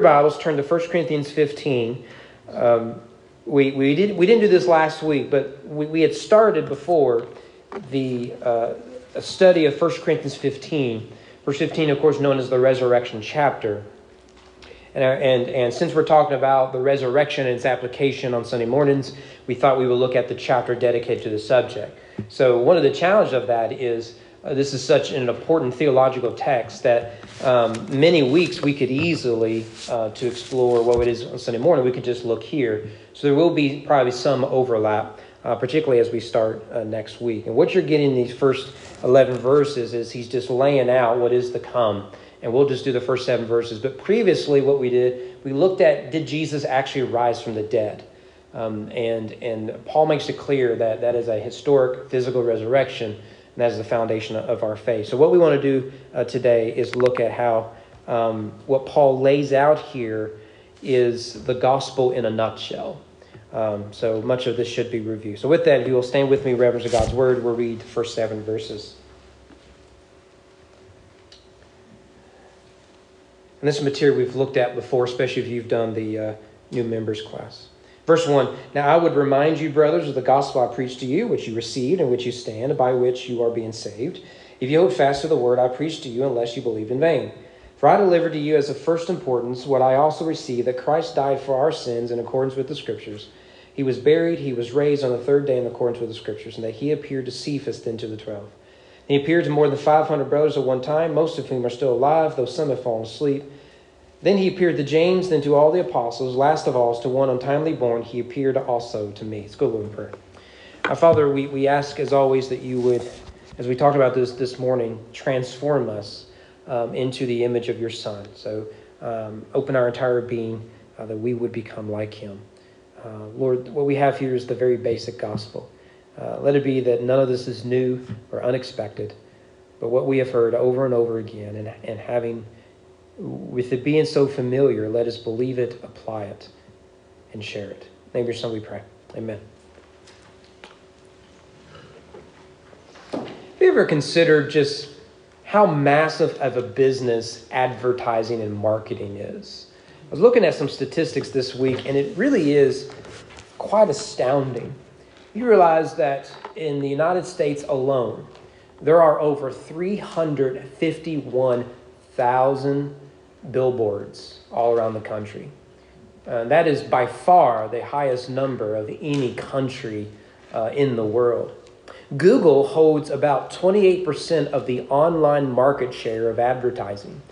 Bibles, turn to 1 Corinthians 15. Um, we, we, did, we didn't do this last week, but we, we had started before the uh, study of 1 Corinthians 15. Verse 15, of course, known as the resurrection chapter. And, our, and, and since we're talking about the resurrection and its application on Sunday mornings, we thought we would look at the chapter dedicated to the subject. So, one of the challenges of that is uh, this is such an important theological text that um, many weeks we could easily, uh, to explore what it is on Sunday morning, we could just look here. So there will be probably some overlap, uh, particularly as we start uh, next week. And what you're getting in these first 11 verses is he's just laying out what is to come. And we'll just do the first seven verses. But previously, what we did, we looked at did Jesus actually rise from the dead? Um, and, and Paul makes it clear that that is a historic physical resurrection that is the foundation of our faith. So, what we want to do uh, today is look at how um, what Paul lays out here is the gospel in a nutshell. Um, so, much of this should be reviewed. So, with that, if you will stand with me, reverence of God's word, we'll read the first seven verses. And this material we've looked at before, especially if you've done the uh, new members class. Verse 1 Now I would remind you, brothers, of the gospel I preached to you, which you received, and which you stand, by which you are being saved, if you hold fast to the word I preached to you, unless you believed in vain. For I delivered to you as of first importance what I also received that Christ died for our sins in accordance with the Scriptures. He was buried, he was raised on the third day in accordance with the Scriptures, and that he appeared to Cephas, then to the twelve. He appeared to more than 500 brothers at one time, most of whom are still alive, though some have fallen asleep. Then he appeared to James, then to all the apostles. Last of all, to one untimely born, he appeared also to me. Let's go Lord in prayer. Our Father, we, we ask as always that you would, as we talked about this this morning, transform us um, into the image of your Son. So um, open our entire being uh, that we would become like him. Uh, Lord, what we have here is the very basic gospel. Uh, let it be that none of this is new or unexpected, but what we have heard over and over again and, and having with it being so familiar, let us believe it, apply it, and share it. name your son we pray. Amen. Have you ever considered just how massive of a business advertising and marketing is? I was looking at some statistics this week, and it really is quite astounding. You realize that in the United States alone, there are over 351,000 billboards all around the country. Uh, that is by far the highest number of any country uh, in the world. Google holds about 28% of the online market share of advertising.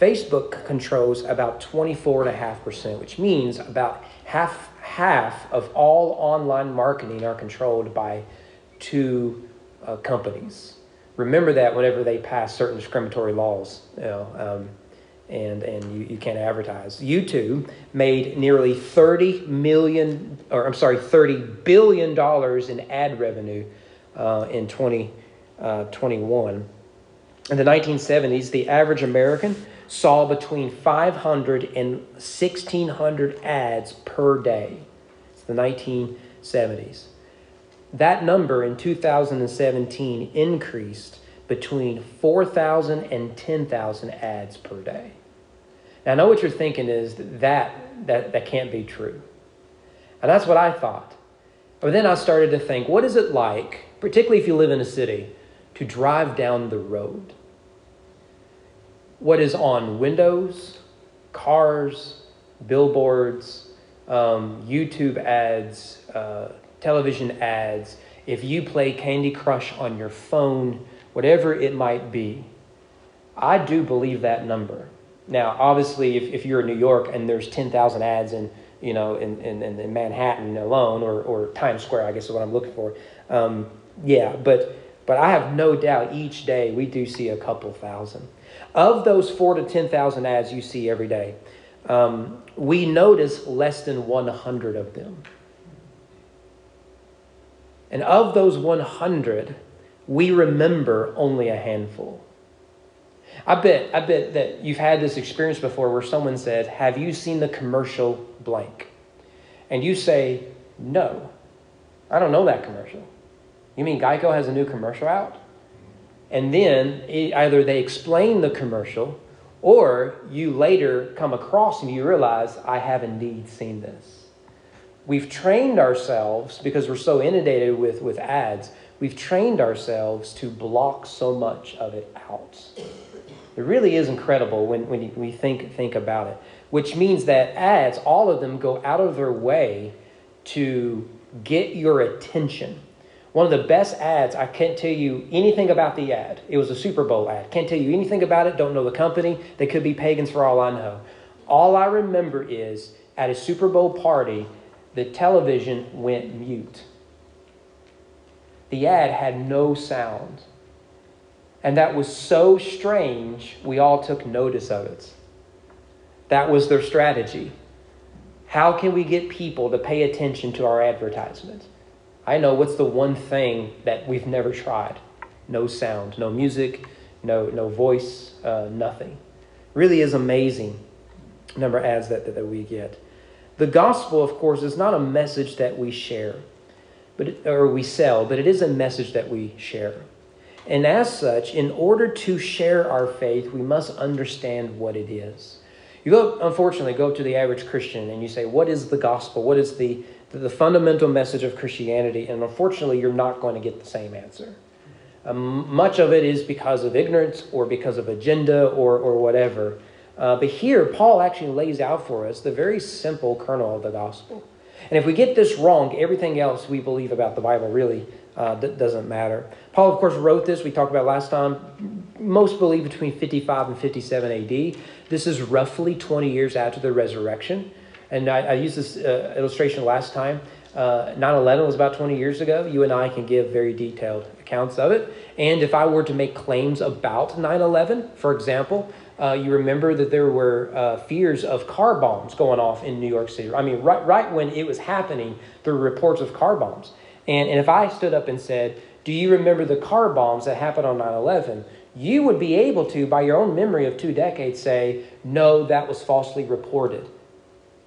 Facebook controls about 24.5%, which means about half, half of all online marketing are controlled by two uh, companies. Remember that whenever they pass certain discriminatory laws. You know, um, and, and you, you can't advertise. YouTube made nearly 30 million, or I'm sorry, 30 billion dollars in ad revenue uh, in 2021. Uh, in the 1970s, the average American saw between 500 and 1,600 ads per day. It's the 1970s. That number in 2017 increased between 4,000 and 10,000 ads per day. Now, I know what you're thinking is that, that, that can't be true. And that's what I thought. But then I started to think, what is it like, particularly if you live in a city, to drive down the road? What is on windows, cars, billboards, um, YouTube ads, uh, television ads, if you play Candy Crush on your phone, whatever it might be, I do believe that number. Now, obviously, if, if you're in New York and there's 10,000 ads in, you know, in, in, in Manhattan alone or, or Times Square, I guess is what I'm looking for. Um, yeah, but, but I have no doubt each day we do see a couple thousand. Of those four to 10,000 ads you see every day, um, we notice less than 100 of them. And of those 100, we remember only a handful. I bet, I bet that you've had this experience before where someone said, Have you seen the commercial blank? And you say, No, I don't know that commercial. You mean Geico has a new commercial out? And then either they explain the commercial Or you later come across and you realize, I have indeed seen this. We've trained ourselves because we're so inundated with, with ads, we've trained ourselves to block so much of it out. It really is incredible when, when we think, think about it, which means that ads, all of them, go out of their way to get your attention. One of the best ads, I can't tell you anything about the ad. It was a Super Bowl ad. Can't tell you anything about it, don't know the company. They could be pagans for all I know. All I remember is at a Super Bowl party, the television went mute. The ad had no sound. And that was so strange, we all took notice of it. That was their strategy. How can we get people to pay attention to our advertisements? I know what's the one thing that we've never tried no sound, no music, no, no voice, uh, nothing. Really is amazing number of ads that, that, that, we get. The gospel, of course, is not a message that we share, but it, or we sell, but it is a message that we share. And as such, in order to share our faith, we must understand what it is. You go, unfortunately, go to the average Christian and you say, What is the gospel? What is the, the fundamental message of Christianity? And unfortunately, you're not going to get the same answer. Um, much of it is because of ignorance or because of agenda or, or whatever. Uh, but here, Paul actually lays out for us the very simple kernel of the gospel. And if we get this wrong, everything else we believe about the Bible really uh, doesn't matter. Paul, of course, wrote this. We talked about last time. Most believe between 55 and 57 AD. This is roughly 20 years after the resurrection. And I, I used this uh, illustration last time. Uh, 9 11 was about 20 years ago. You and I can give very detailed accounts of it. And if I were to make claims about 9 11, for example, uh, you remember that there were uh, fears of car bombs going off in New York City. I mean, right, right when it was happening, there were reports of car bombs. And, and if I stood up and said, Do you remember the car bombs that happened on 9 11? You would be able to, by your own memory of two decades, say, No, that was falsely reported.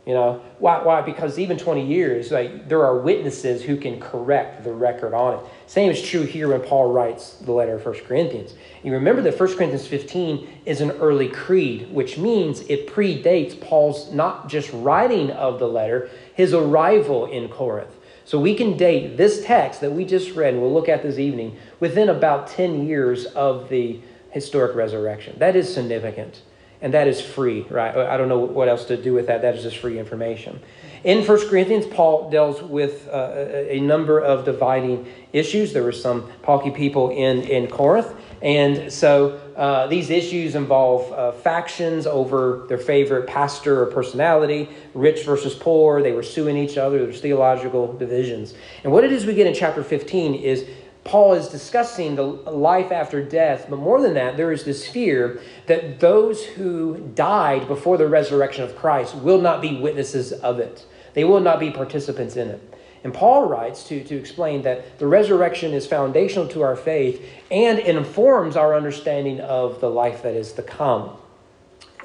You know, why? Why? Because even 20 years, like there are witnesses who can correct the record on it. Same is true here when Paul writes the letter of 1 Corinthians. You remember that 1 Corinthians 15 is an early creed, which means it predates Paul's not just writing of the letter, his arrival in Corinth. So we can date this text that we just read, and we'll look at this evening, within about 10 years of the historic resurrection. That is significant. And that is free, right? I don't know what else to do with that. That is just free information. In 1 Corinthians, Paul deals with uh, a number of dividing issues. There were some palky people in, in Corinth. And so uh, these issues involve uh, factions over their favorite pastor or personality, rich versus poor. They were suing each other. There's theological divisions. And what it is we get in chapter 15 is Paul is discussing the life after death, but more than that, there is this fear that those who died before the resurrection of Christ will not be witnesses of it. They will not be participants in it. And Paul writes to, to explain that the resurrection is foundational to our faith and informs our understanding of the life that is to come,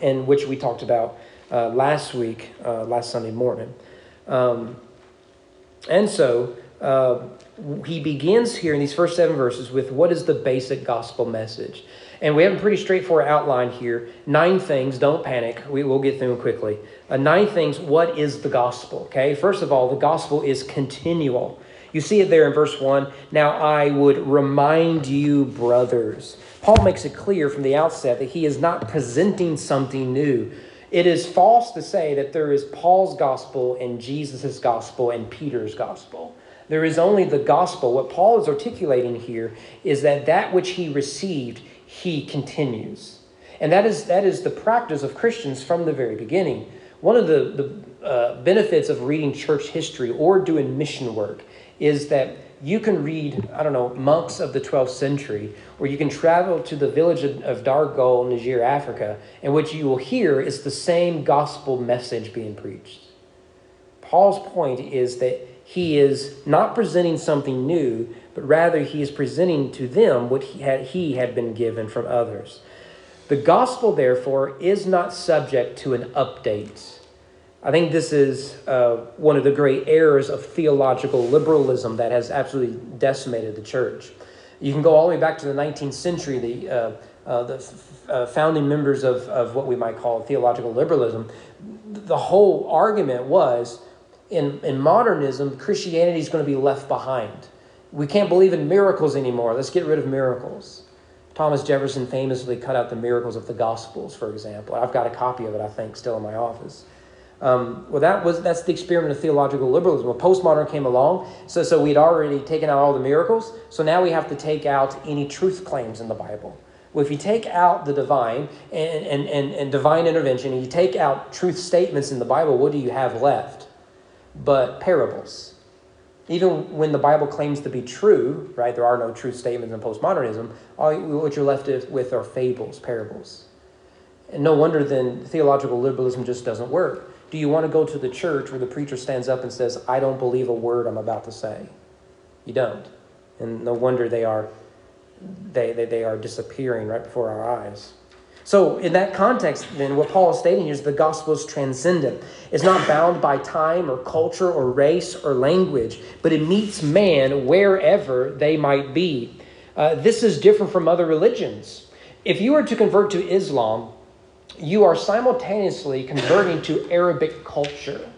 in which we talked about uh, last week, uh, last Sunday morning. Um, and so uh, he begins here in these first seven verses with what is the basic gospel message. And we have a pretty straightforward outline here. Nine things, don't panic. We will get through them quickly. Uh, nine things, what is the gospel? Okay, first of all, the gospel is continual. You see it there in verse 1. Now I would remind you, brothers. Paul makes it clear from the outset that he is not presenting something new. It is false to say that there is Paul's gospel and Jesus' gospel and Peter's gospel. There is only the gospel. What Paul is articulating here is that that which he received, he continues. And that is, that is the practice of Christians from the very beginning. One of the, the uh, benefits of reading church history or doing mission work is that you can read, I don't know, monks of the 12th century, or you can travel to the village of, of Dargol, Niger, Africa, and what you will hear is the same gospel message being preached. Paul's point is that he is not presenting something new, but rather he is presenting to them what he had, he had been given from others. The gospel, therefore, is not subject to an update. I think this is uh, one of the great errors of theological liberalism that has absolutely decimated the church. You can go all the way back to the 19th century. The uh, uh, the uh, founding members of, of what we might call theological liberalism, the whole argument was in, in modernism, Christianity is going to be left behind. We can't believe in miracles anymore. Let's get rid of miracles. Thomas Jefferson famously cut out the miracles of the Gospels, for example. I've got a copy of it, I think, still in my office. Um, well, that was that's the experiment of theological liberalism. When postmodern came along, so so we'd already taken out all the miracles. So now we have to take out any truth claims in the Bible. Well, if you take out the divine and, and, and, and divine intervention, and you take out truth statements in the Bible, what do you have left? But parables. Even when the Bible claims to be true, right? There are no true statements in postmodernism. All what you're left with are fables, parables. And no wonder then theological liberalism just doesn't work do you want to go to the church where the preacher stands up and says, I don't believe a word I'm about to say? You don't. And no wonder they are, they, they, they are disappearing right before our eyes. So, in that context, then, what Paul is stating here is the gospel is transcendent. It's not bound by time or culture or race or language, but it meets man wherever they might be. Uh, this is different from other religions. If you were to convert to Islam, you are simultaneously converting to Arabic culture.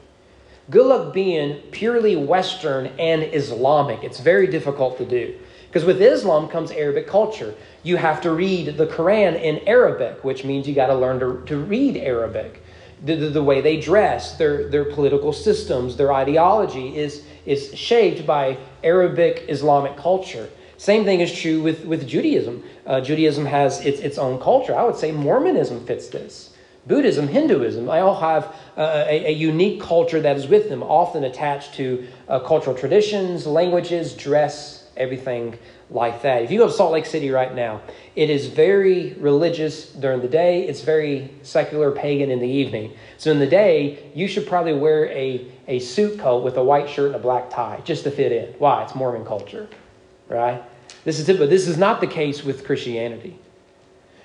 Good luck being purely Western and Islamic. It's very difficult to do. Because with Islam comes Arabic culture. You have to read the Quran in Arabic, which means you got to learn to, to read Arabic. The, the, the, way they dress, their, their political systems, their ideology is, is shaped by Arabic Islamic culture. Same thing is true with, with Judaism. Uh, Judaism has its, its own culture. I would say Mormonism fits this. Buddhism, Hinduism, they all have uh, a, a, unique culture that is with them, often attached to uh, cultural traditions, languages, dress, everything like that. If you go to Salt Lake City right now, it is very religious during the day, it's very secular pagan in the evening. So in the day, you should probably wear a, a suit coat with a white shirt and a black tie just to fit in. Why? It's Mormon culture, right? This is but this is not the case with Christianity.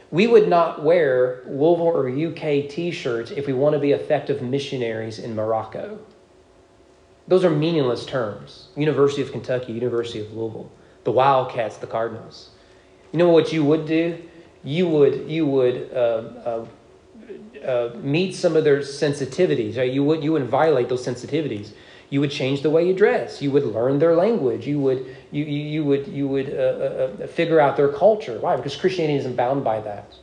We would not wear Louisville or UK t-shirts if we want to be effective missionaries in Morocco. Those are meaningless terms. University of Kentucky, University of Louisville, the Wildcats, the Cardinals. You know what you would do? You would you would uh, uh, uh, meet some of their sensitivities. Right? You would you would violate those sensitivities. You would change the way you dress. You would learn their language. You would, you, you, you would, you would uh, uh, uh, figure out their culture. Why? Because Christianity isn't bound by that.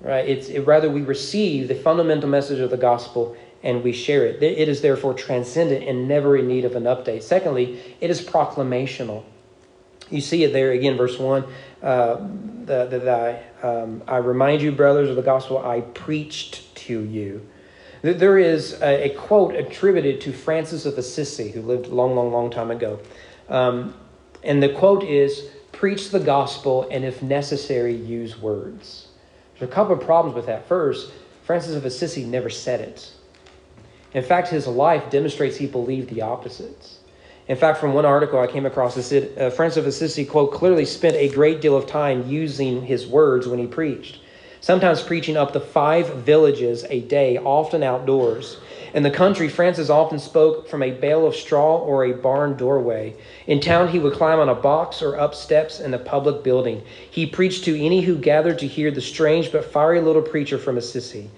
Right? It's it, rather we receive the fundamental message of the gospel and we share it. It is therefore transcendent and never in need of an update. Secondly, it is proclamational. You see it there again, verse 1. Uh, that, that I, um, I remind you, brothers, of the gospel I preached to you there is a, a quote attributed to Francis of Assisi, who lived a long, long, long time ago. Um, and the quote is Preach the gospel, and if necessary, use words. There's a couple of problems with that. First, Francis of Assisi never said it. In fact, his life demonstrates he believed the opposites. In fact, from one article I came across, it said uh, Francis of Assisi, quote, clearly spent a great deal of time using his words when he preached sometimes preaching up to five villages a day, often outdoors. In the country, Francis often spoke from a bale of straw or a barn doorway. In town, he would climb on a box or up steps in a public building. He preached to any who gathered to hear the strange but fiery little preacher from Assisi.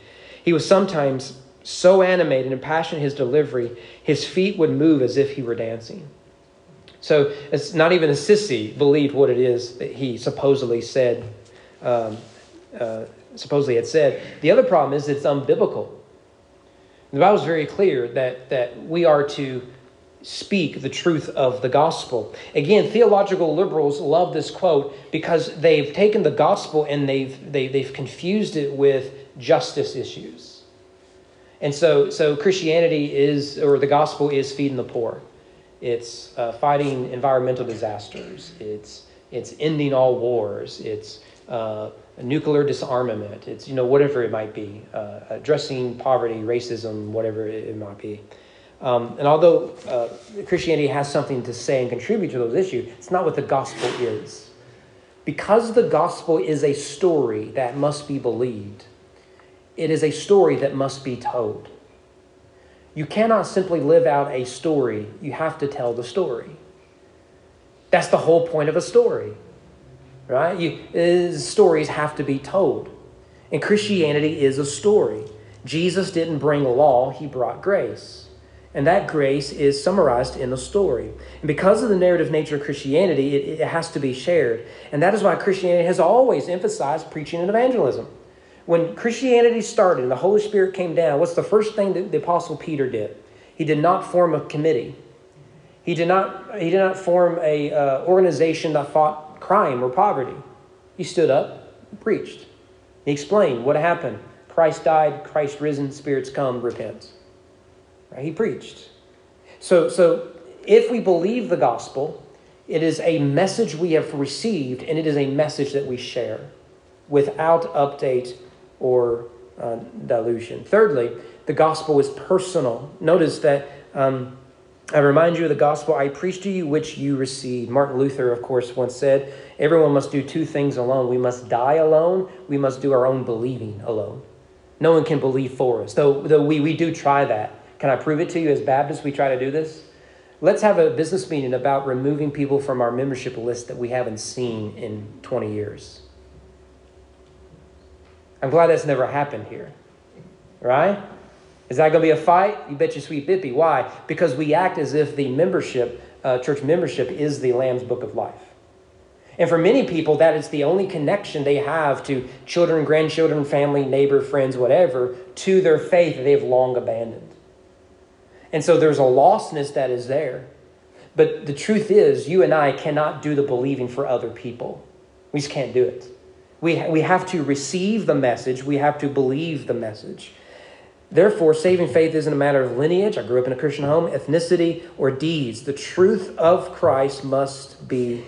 He was sometimes so animated and passionate his delivery, his feet would move as if he were dancing. So it's not even Assisi believed what it is that he supposedly said um, uh, supposedly had said. The other problem is it's unbiblical. The Bible is very clear that, that we are to speak the truth of the gospel. Again, theological liberals love this quote because they've taken the gospel and they've, they, they've confused it with justice issues. And so, so Christianity is, or the gospel is feeding the poor. It's uh, fighting environmental disasters. It's, it's ending all wars. It's uh, nuclear disarmament. It's, you know, whatever it might be, uh, addressing poverty, racism, whatever it, might be. Um, and although uh, Christianity has something to say and contribute to those issues, it's not what the gospel is. Because the gospel is a story that must be believed, it is a story that must be told. You cannot simply live out a story, you have to tell the story. That's the whole point of a story. right? You, uh, stories have to be told. And Christianity is a story. Jesus didn't bring law, he brought grace. And that grace is summarized in the story. And because of the narrative nature of Christianity, it, it, has to be shared. And that is why Christianity has always emphasized preaching and evangelism. When Christianity started and the Holy Spirit came down, what's the first thing that the Apostle Peter did? He did not form a committee. He did not, he did not form a uh, organization that fought crime or poverty. He stood up, preached. He explained what happened. Christ died, Christ risen, spirits come, repent. Right? He preached. So, so if we believe the gospel, it is a message we have received, and it is a message that we share without update or uh, dilution. Thirdly, the gospel is personal. Notice that um, I remind you of the gospel I preach to you, which you received. Martin Luther, of course, once said, Everyone must do two things alone. We must die alone, we must do our own believing alone. No one can believe for us, though, though we, we do try that. Can I prove it to you as Baptists? We try to do this. Let's have a business meeting about removing people from our membership list that we haven't seen in 20 years. I'm glad that's never happened here. Right? Is that going to be a fight? You bet your sweet bippy. Why? Because we act as if the membership, uh, church membership, is the Lamb's Book of Life. And for many people, that is the only connection they have to children, grandchildren, family, neighbor, friends, whatever, to their faith that they have long abandoned. And so there's a lostness that is there. But the truth is, you and I cannot do the believing for other people. We just can't do it. We, we have to receive the message, we have to believe the message. Therefore, saving faith isn't a matter of lineage. I grew up in a Christian home, ethnicity, or deeds. The truth of Christ must be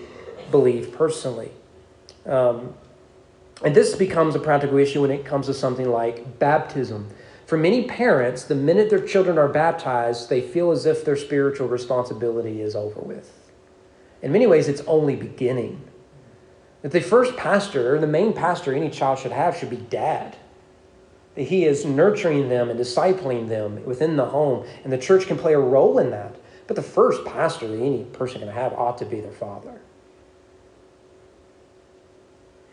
believed personally. Um, and this becomes a practical issue when it comes to something like baptism. For many parents, the minute their children are baptized, they feel as if their spiritual responsibility is over with. In many ways, it's only beginning. That the first pastor, or the main pastor any child should have, should be dad. That he is nurturing them and discipling them within the home, and the church can play a role in that. But the first pastor that any person can have ought to be their father.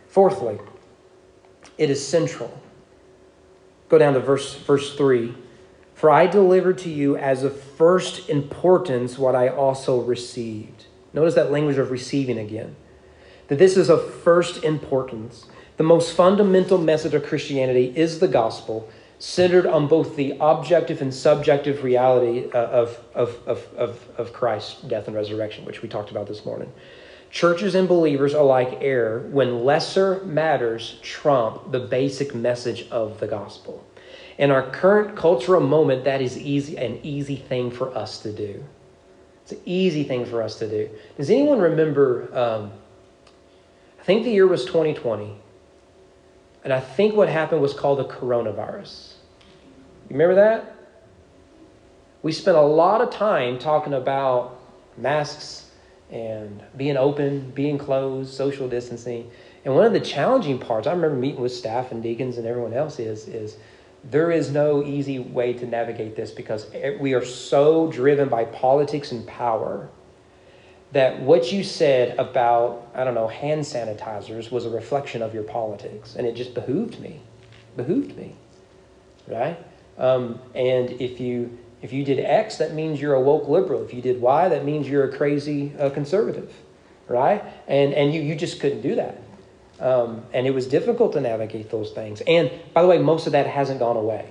Fourthly, it is central. Go down to verse, verse 3. For I delivered to you as of first importance what I also received. Notice that language of receiving again. That this is of first importance. The most fundamental message of Christianity is the gospel, centered on both the objective and subjective reality uh, of, of, of, of, of Christ's death and resurrection, which we talked about this morning. Churches and believers alike err when lesser matters trump the basic message of the gospel. In our current cultural moment, that is easy, an easy thing for us to do. It's an easy thing for us to do. Does anyone remember? Um, think the year was 2020, and I think what happened was called the coronavirus. You remember that? We spent a lot of time talking about masks and being open, being closed, social distancing. And one of the challenging parts, I remember meeting with staff and deacons and everyone else, is, is there is no easy way to navigate this because we are so driven by politics and power that what you said about, I don't know, hand sanitizers was a reflection of your politics. And it just behooved me. Behooved me. Right? Um, and if you if you did X, that means you're a woke liberal. If you did Y, that means you're a crazy uh, conservative, right? And, and you, you just couldn't do that. Um, and it was difficult to navigate those things. And by the way, most of that hasn't gone away.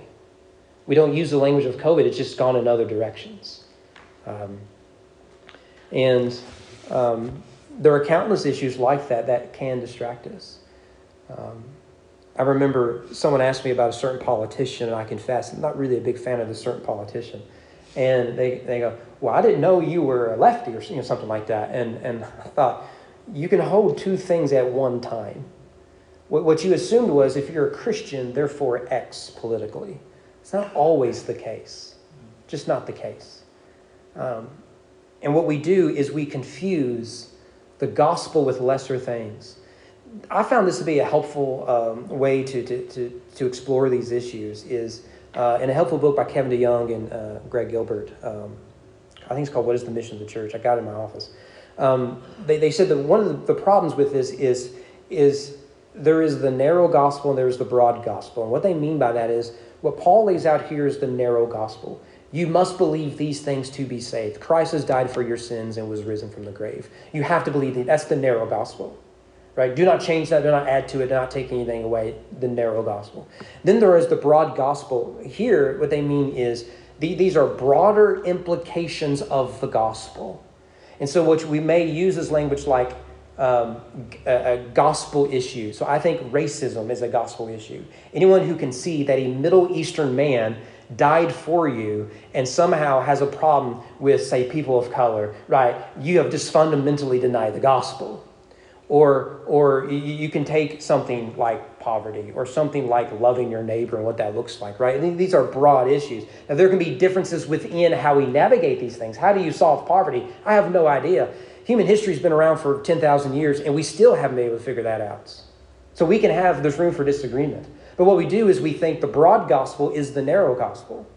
We don't use the language of COVID, it's just gone in other directions. Um, and um, there are countless issues like that that can distract us. Um, I remember someone asked me about a certain politician, and I confess I'm not really a big fan of this certain politician. And they, they go, Well, I didn't know you were a lefty or you know, something like that. And, and I thought, You can hold two things at one time. What, what you assumed was if you're a Christian, therefore X politically. It's not always the case, just not the case. Um, and what we do is we confuse the gospel with lesser things. I found this to be a helpful um, way to, to, to, to, explore these issues is uh, in a helpful book by Kevin DeYoung and uh, Greg Gilbert. Um, I think it's called What is the Mission of the Church? I got it in my office. Um, they, they said that one of the, the, problems with this is is there is the narrow gospel and there's the broad gospel. And what they mean by that is what Paul lays out here is the narrow gospel. You must believe these things to be saved. Christ has died for your sins and was risen from the grave. You have to believe that. That's the narrow gospel. Right? Do not change that, do not add to it, do not take anything away, the narrow gospel. Then there is the broad gospel. Here, what they mean is these are broader implications of the gospel. And so, what we may use is language like um, a, a, gospel issue. So, I think racism is a gospel issue. Anyone who can see that a Middle Eastern man died for you and somehow has a problem with, say, people of color, right? You have just fundamentally denied the gospel. Or, or you can take something like poverty or something like loving your neighbor and what that looks like, right? these are broad issues. Now, there can be differences within how we navigate these things. How do you solve poverty? I have no idea. Human history has been around for 10,000 years, and we still haven't been able to figure that out. So we can have, there's room for disagreement. But what we do is we think the broad gospel is the narrow gospel.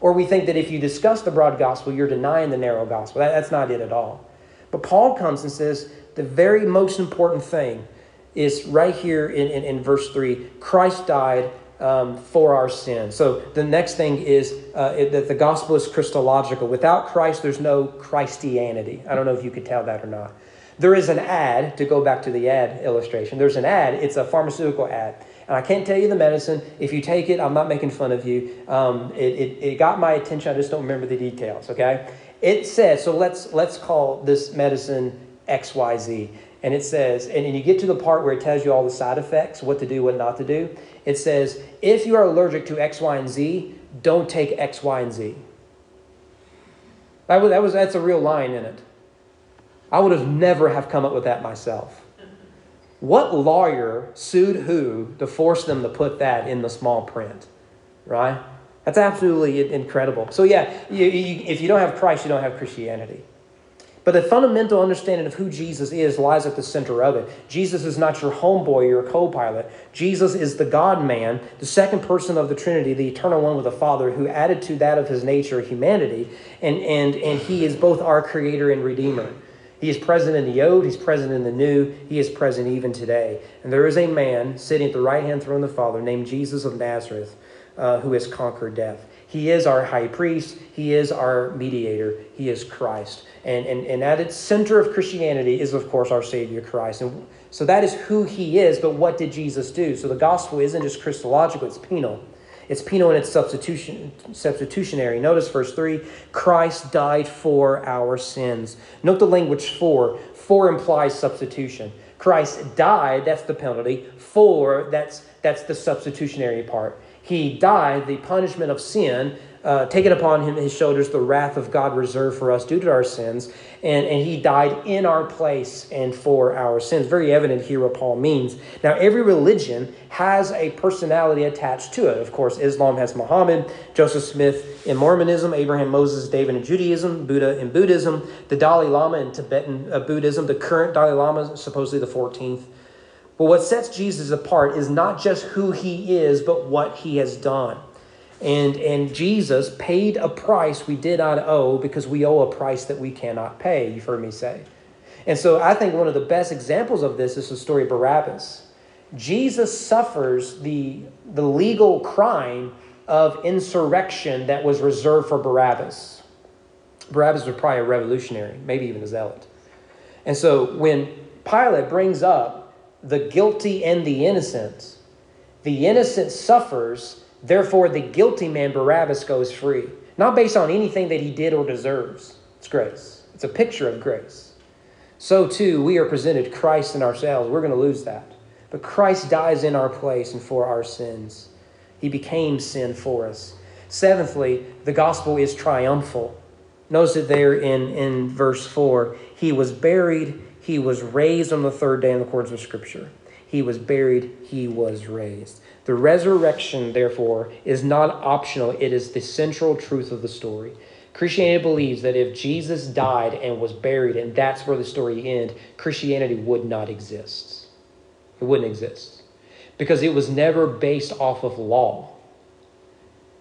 Or we think that if you discuss the broad gospel, you're denying the narrow gospel. That, that's not it at all. But Paul comes and says, the very most important thing is right here in, in, in verse 3 Christ died um, for our sins. So the next thing is uh, it, that the gospel is Christological. Without Christ, there's no Christianity. I don't know if you could tell that or not. There is an ad, to go back to the ad illustration, there's an ad, it's a pharmaceutical ad. And I can't tell you the medicine. If you take it, I'm not making fun of you. Um, it, it, it got my attention. I just don't remember the details, okay? It says, so let's, let's call this medicine XYZ. And it says, and, you get to the part where it tells you all the side effects, what to do, what not to do. It says, if you are allergic to X, Y, and Z, don't take X, Y, and Z. That was, that was, that's a real line in it. I would have never have come up with that myself. What lawyer sued who to force them to put that in the small print? Right? That's absolutely incredible. So, yeah, you, you, if you don't have Christ, you don't have Christianity. But the fundamental understanding of who Jesus is lies at the center of it. Jesus is not your homeboy, your co pilot. Jesus is the God man, the second person of the Trinity, the eternal one with the Father, who added to that of his nature humanity, and, and, and he is both our creator and redeemer. He is present in the old, he's present in the new, he is present even today. And there is a man sitting at the right hand throne of the Father named Jesus of Nazareth uh, who has conquered death. He is our high priest. He is our mediator. He is Christ. And, and, and at its center of Christianity is, of course, our Savior Christ. And so that is who he is, but what did Jesus do? So the gospel isn't just Christological, it's penal. It's penal in its substitution, substitutionary. Notice verse 3 Christ died for our sins. Note the language for. For implies substitution. Christ died, that's the penalty. For, that's, that's the substitutionary part. He died the punishment of sin, uh, taken upon him his shoulders the wrath of God reserved for us due to our sins, and, and he died in our place and for our sins. Very evident here what Paul means. Now, every religion has a personality attached to it. Of course, Islam has Muhammad, Joseph Smith in Mormonism, Abraham, Moses, David in Judaism, Buddha in Buddhism, the Dalai Lama in Tibetan uh, Buddhism, the current Dalai Lama, supposedly the 14th. But what sets Jesus apart is not just who he is, but what he has done. And, and Jesus paid a price we did not owe because we owe a price that we cannot pay, you've heard me say. And so I think one of the best examples of this is the story of Barabbas. Jesus suffers the, the legal crime of insurrection that was reserved for Barabbas. Barabbas was probably a revolutionary, maybe even a zealot. And so when Pilate brings up the guilty and the innocent. The innocent suffers, therefore, the guilty man, Barabbas, goes free. Not based on anything that he did or deserves. It's grace, it's a picture of grace. So, too, we are presented Christ in ourselves. We're going to lose that. But Christ dies in our place and for our sins. He became sin for us. Seventhly, the gospel is triumphal. Notice it there in, in verse 4. He was buried he was raised on the third day in accordance with Scripture. He was buried, he was raised. The resurrection, therefore, is not optional, it is the central truth of the story. Christianity believes that if Jesus died and was buried and that's where the story ends, Christianity would not exist. It wouldn't exist. Because it was never based off of law.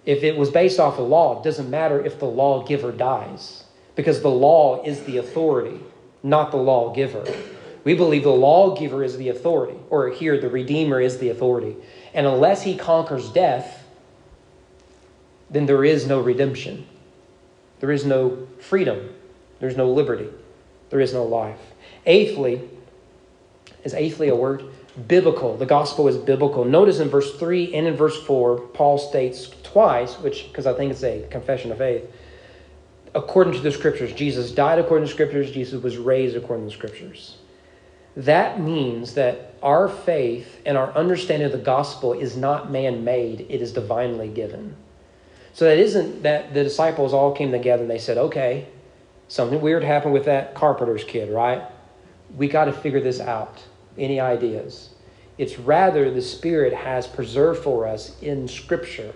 If it was based off of law, it doesn't matter if the lawgiver dies, because the law is the authority not the lawgiver. We believe the lawgiver is the authority, or here, the Redeemer is the authority. And unless he conquers death, then there is no redemption. There is no freedom. There's no liberty. There is no life. Eighthly, is eighthly a word? Biblical. The gospel is biblical. Notice in verse 3 and in verse 4, Paul states twice, which, because I think it's a confession of faith, according to the scriptures. Jesus died according to the scriptures, Jesus was raised according to the scriptures. That means that our faith and our understanding of the gospel is not man made, it is divinely given. So that isn't that the disciples all came together and they said, okay, something weird happened with that carpenter's kid, right? We got to figure this out. Any ideas? It's rather the Spirit has preserved for us in Scripture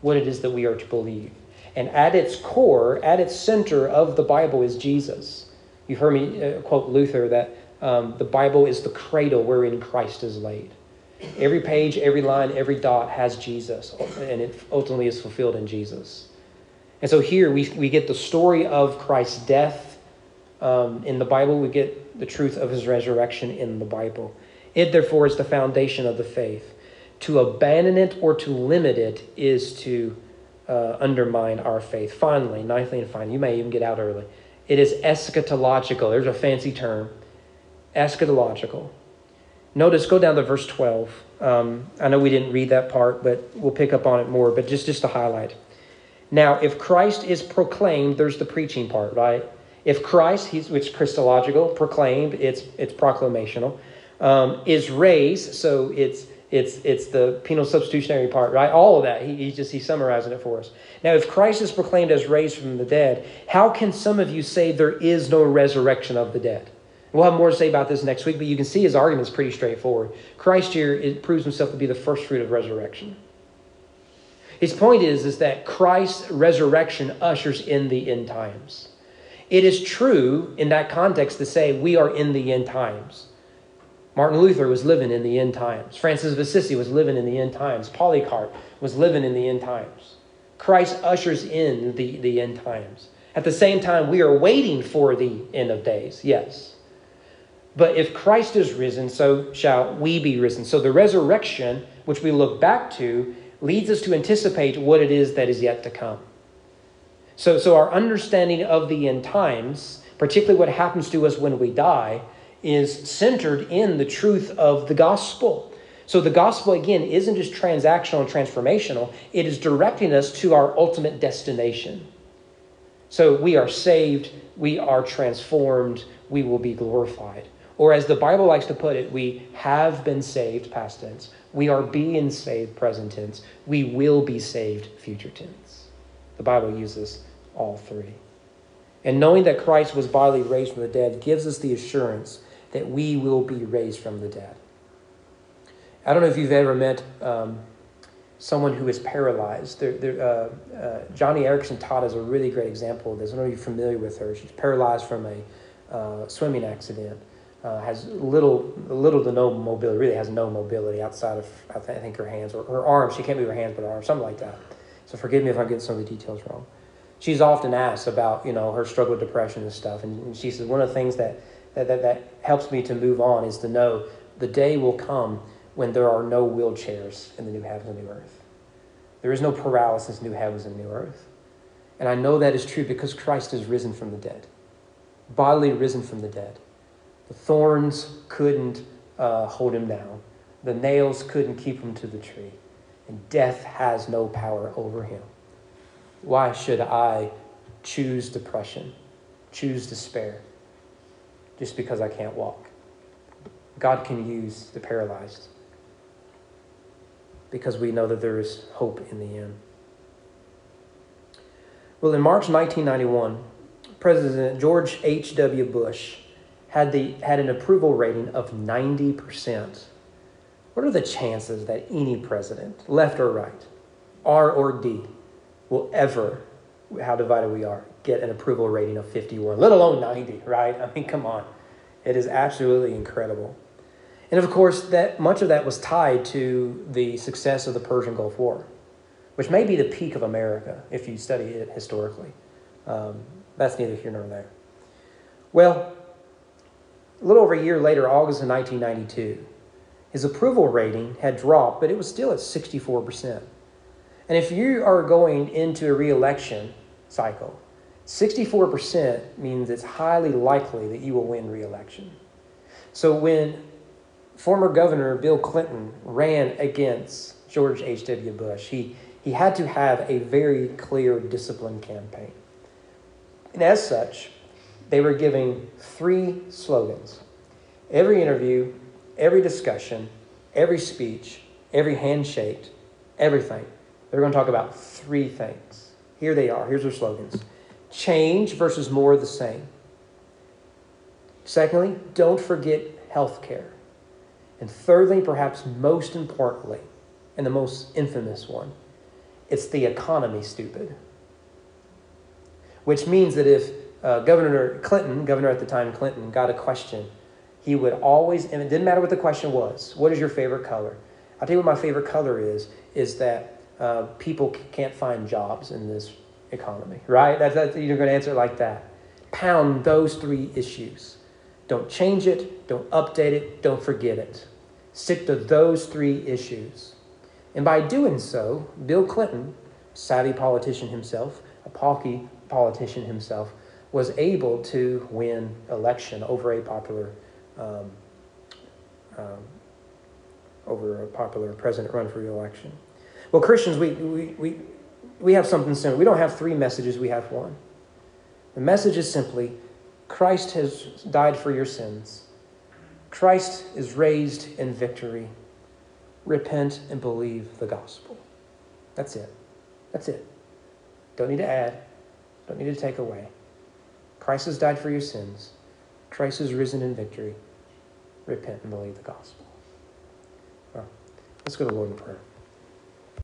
what it is that we are to believe. And at its core, at its center of the Bible is Jesus. You've heard me uh, quote Luther that um, the Bible is the cradle wherein Christ is laid. Every page, every line, every dot has Jesus, and it ultimately is fulfilled in Jesus. And so here we, we get the story of Christ's death um, in the Bible, we get the truth of his resurrection in the Bible. It, therefore, is the foundation of the faith. To abandon it or to limit it is to uh, undermine our faith. Finally, ninthly and finally, you may even get out early. It is eschatological. There's a fancy term. Eschatological. Notice, go down to verse 12. Um, I know we didn't read that part, but we'll pick up on it more, but just, just to highlight. Now, if Christ is proclaimed, there's the preaching part, right? If Christ, he's, which is Christological, proclaimed, it's, it's proclamational, um, is raised, so it's, it's, it's the penal substitutionary part, right? All of that. He, he just, he's summarizing it for us. Now, if Christ is proclaimed as raised from the dead, how can some of you say there is no resurrection of the dead? We'll have more to say about this next week, but you can see his argument is pretty straightforward. Christ here proves himself to be the first fruit of resurrection. His point is, is that Christ's resurrection ushers in the end times. It is true in that context to say we are in the end times. Martin Luther was living in the end times. Francis of Assisi was living in the end times. Polycarp was living in the end times. Christ ushers in the, the end times. At the same time, we are waiting for the end of days, yes. But if Christ is risen, so shall we be risen. So the resurrection, which we look back to, leads us to anticipate what it is that is yet to come. So, so our understanding of the end times, particularly what happens to us when we die, is centered in the truth of the gospel. So the gospel, again, isn't just transactional and transformational, it is directing us to our ultimate destination. So we are saved, we are transformed, we will be glorified. Or as the Bible likes to put it, we have been saved, past tense. We are being saved, present tense. We will be saved, future tense. The Bible uses all three. And knowing that Christ was bodily raised from the dead gives us the assurance that we will be raised from the dead. I don't know if you've ever met um, someone who is paralyzed. They're, they're, uh, uh, Joni Eareckson Tada is a really great example of this. I don't know if you're familiar with her. She's paralyzed from a uh, swimming accident uh, has little, little to no mobility. Really has no mobility outside of I think her hands or her arms. She can't move her hands, but her arms, something like that. So forgive me if I'm getting some of the details wrong. She's often asked about you know her struggle with depression and stuff, and she says one of the things that that, that, that helps me to move on is to know the day will come when there are no wheelchairs in the new heavens and new earth. There is no paralysis, new heavens and new earth. And I know that is true because Christ is risen from the dead, bodily risen from the dead. The thorns couldn't uh, hold him down, the nails couldn't keep him to the tree, and death has no power over him. Why should I choose depression, choose despair, just because I can't walk? God can use the paralyzed because we know that there is hope in the end. Well, in March 1991, President George H.W. Bush had, the, had an approval rating of 90%. What are the chances that any president, left or right, R or D, will ever, how divided we are, get an approval rating of 51, let alone 90, right? I mean, come on. It is absolutely incredible. And of course, that much of that was tied to the success of the Persian Gulf War, which may be the peak of America if you study it historically. Um, that's neither here nor there. Well, A little over a year later, August of 1992, his approval rating had dropped, but it was still at 64%. And if you are going into a reelection cycle, 64% means it's highly likely that you will win reelection. So when former Governor Bill Clinton ran against George H.W. Bush, he, he had to have a very clear, disciplined campaign. And as such, they were giving three slogans. Every interview, every discussion, every speech, every handshake, everything. They're going to talk about three things. Here they are. Here's their slogans change versus more of the same. Secondly, don't forget health care. And thirdly, perhaps most importantly, and the most infamous one, it's the economy, stupid. Which means that if uh, Governor Clinton, governor at the time Clinton, got a question, he would always, and it didn't matter what the question was, what is your favorite color? I'll tell you what my favorite color is, is that uh, people can't find jobs in this economy, right? That's, that's, you're going to answer it like that. Pound those three issues. Don't change it, don't update it, don't forget it. Stick to those three issues. And by doing so, Bill Clinton, savvy politician himself, a palky politician himself, was able to win election over a popular um, um, over a popular president run for re-election. Well, Christians, we, we, we, we have something similar. We don't have three messages, we have one. The message is simply Christ has died for your sins. Christ is raised in victory. Repent and believe the gospel. That's it. That's it. Don't need to add, don't need to take away. Christ has died for your sins. Christ is risen in victory. Repent and believe the gospel. Let's go to the Lord in prayer.